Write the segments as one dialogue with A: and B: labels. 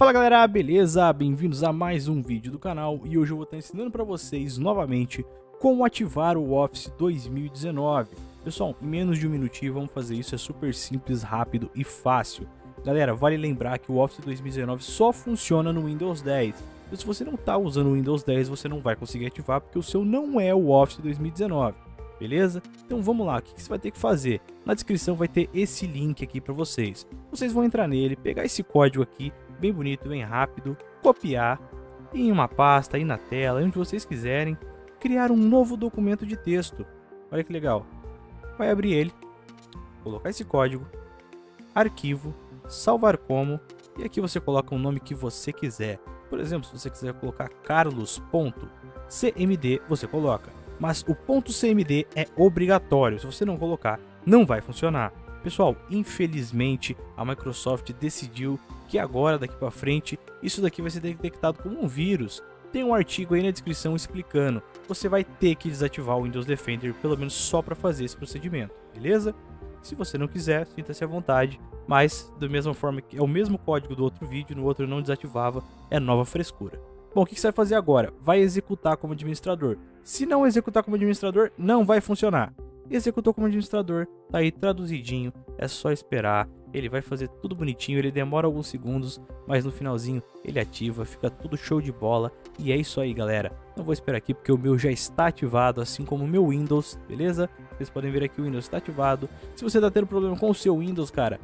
A: Fala galera, beleza? Bem-vindos a mais um vídeo do canal e hoje eu vou estar ensinando para vocês novamente como ativar o Office 2019. Pessoal, em menos de um minutinho vamos fazer isso, é super simples, rápido e fácil. Galera, vale lembrar que o Office 2019 só funciona no Windows 10. Então, se você não está usando o Windows 10, você não vai conseguir ativar porque o seu não é o Office 2019 beleza? Então vamos lá, o que você vai ter que fazer? Na descrição vai ter esse link aqui para vocês. Vocês vão entrar nele, pegar esse código aqui, bem bonito, bem rápido, copiar em uma pasta, aí na tela, onde vocês quiserem, criar um novo documento de texto. Olha que legal. Vai abrir ele, colocar esse código, arquivo, salvar como, e aqui você coloca o nome que você quiser. Por exemplo, se você quiser colocar carlos.cmd, você coloca mas o ponto .cmd é obrigatório. Se você não colocar, não vai funcionar. Pessoal, infelizmente a Microsoft decidiu que agora daqui para frente isso daqui vai ser detectado como um vírus. Tem um artigo aí na descrição explicando. Você vai ter que desativar o Windows Defender pelo menos só para fazer esse procedimento, beleza? Se você não quiser, sinta-se à vontade, mas da mesma forma que é o mesmo código do outro vídeo, no outro não desativava, é nova frescura. Bom, o que você vai fazer agora? Vai executar como administrador. Se não executar como administrador, não vai funcionar. Executou como administrador, tá aí traduzidinho, é só esperar. Ele vai fazer tudo bonitinho, ele demora alguns segundos, mas no finalzinho ele ativa, fica tudo show de bola. E é isso aí, galera. Não vou esperar aqui porque o meu já está ativado, assim como o meu Windows, beleza? Vocês podem ver aqui o Windows está ativado. Se você está tendo problema com o seu Windows, cara,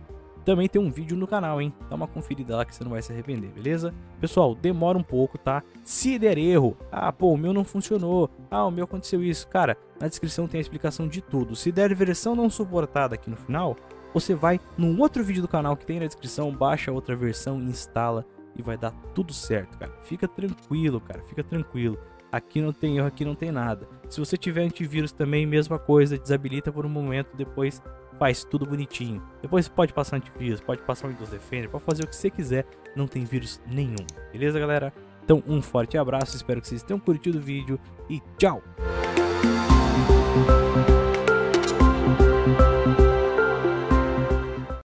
A: também tem um vídeo no canal, hein? Dá uma conferida lá que você não vai se arrepender, beleza? Pessoal, demora um pouco, tá? Se der erro, ah, pô, o meu não funcionou, ah, o meu aconteceu isso. Cara, na descrição tem a explicação de tudo. Se der versão não suportada aqui no final, você vai num outro vídeo do canal que tem na descrição, baixa outra versão, instala e vai dar tudo certo, cara. Fica tranquilo, cara, fica tranquilo. Aqui não tem erro, aqui não tem nada. Se você tiver antivírus também, mesma coisa, desabilita por um momento, depois faz tudo bonitinho. Depois você pode passar antivírus, pode passar Windows Defender, pode fazer o que você quiser, não tem vírus nenhum. Beleza, galera? Então, um forte abraço, espero que vocês tenham curtido o vídeo e tchau!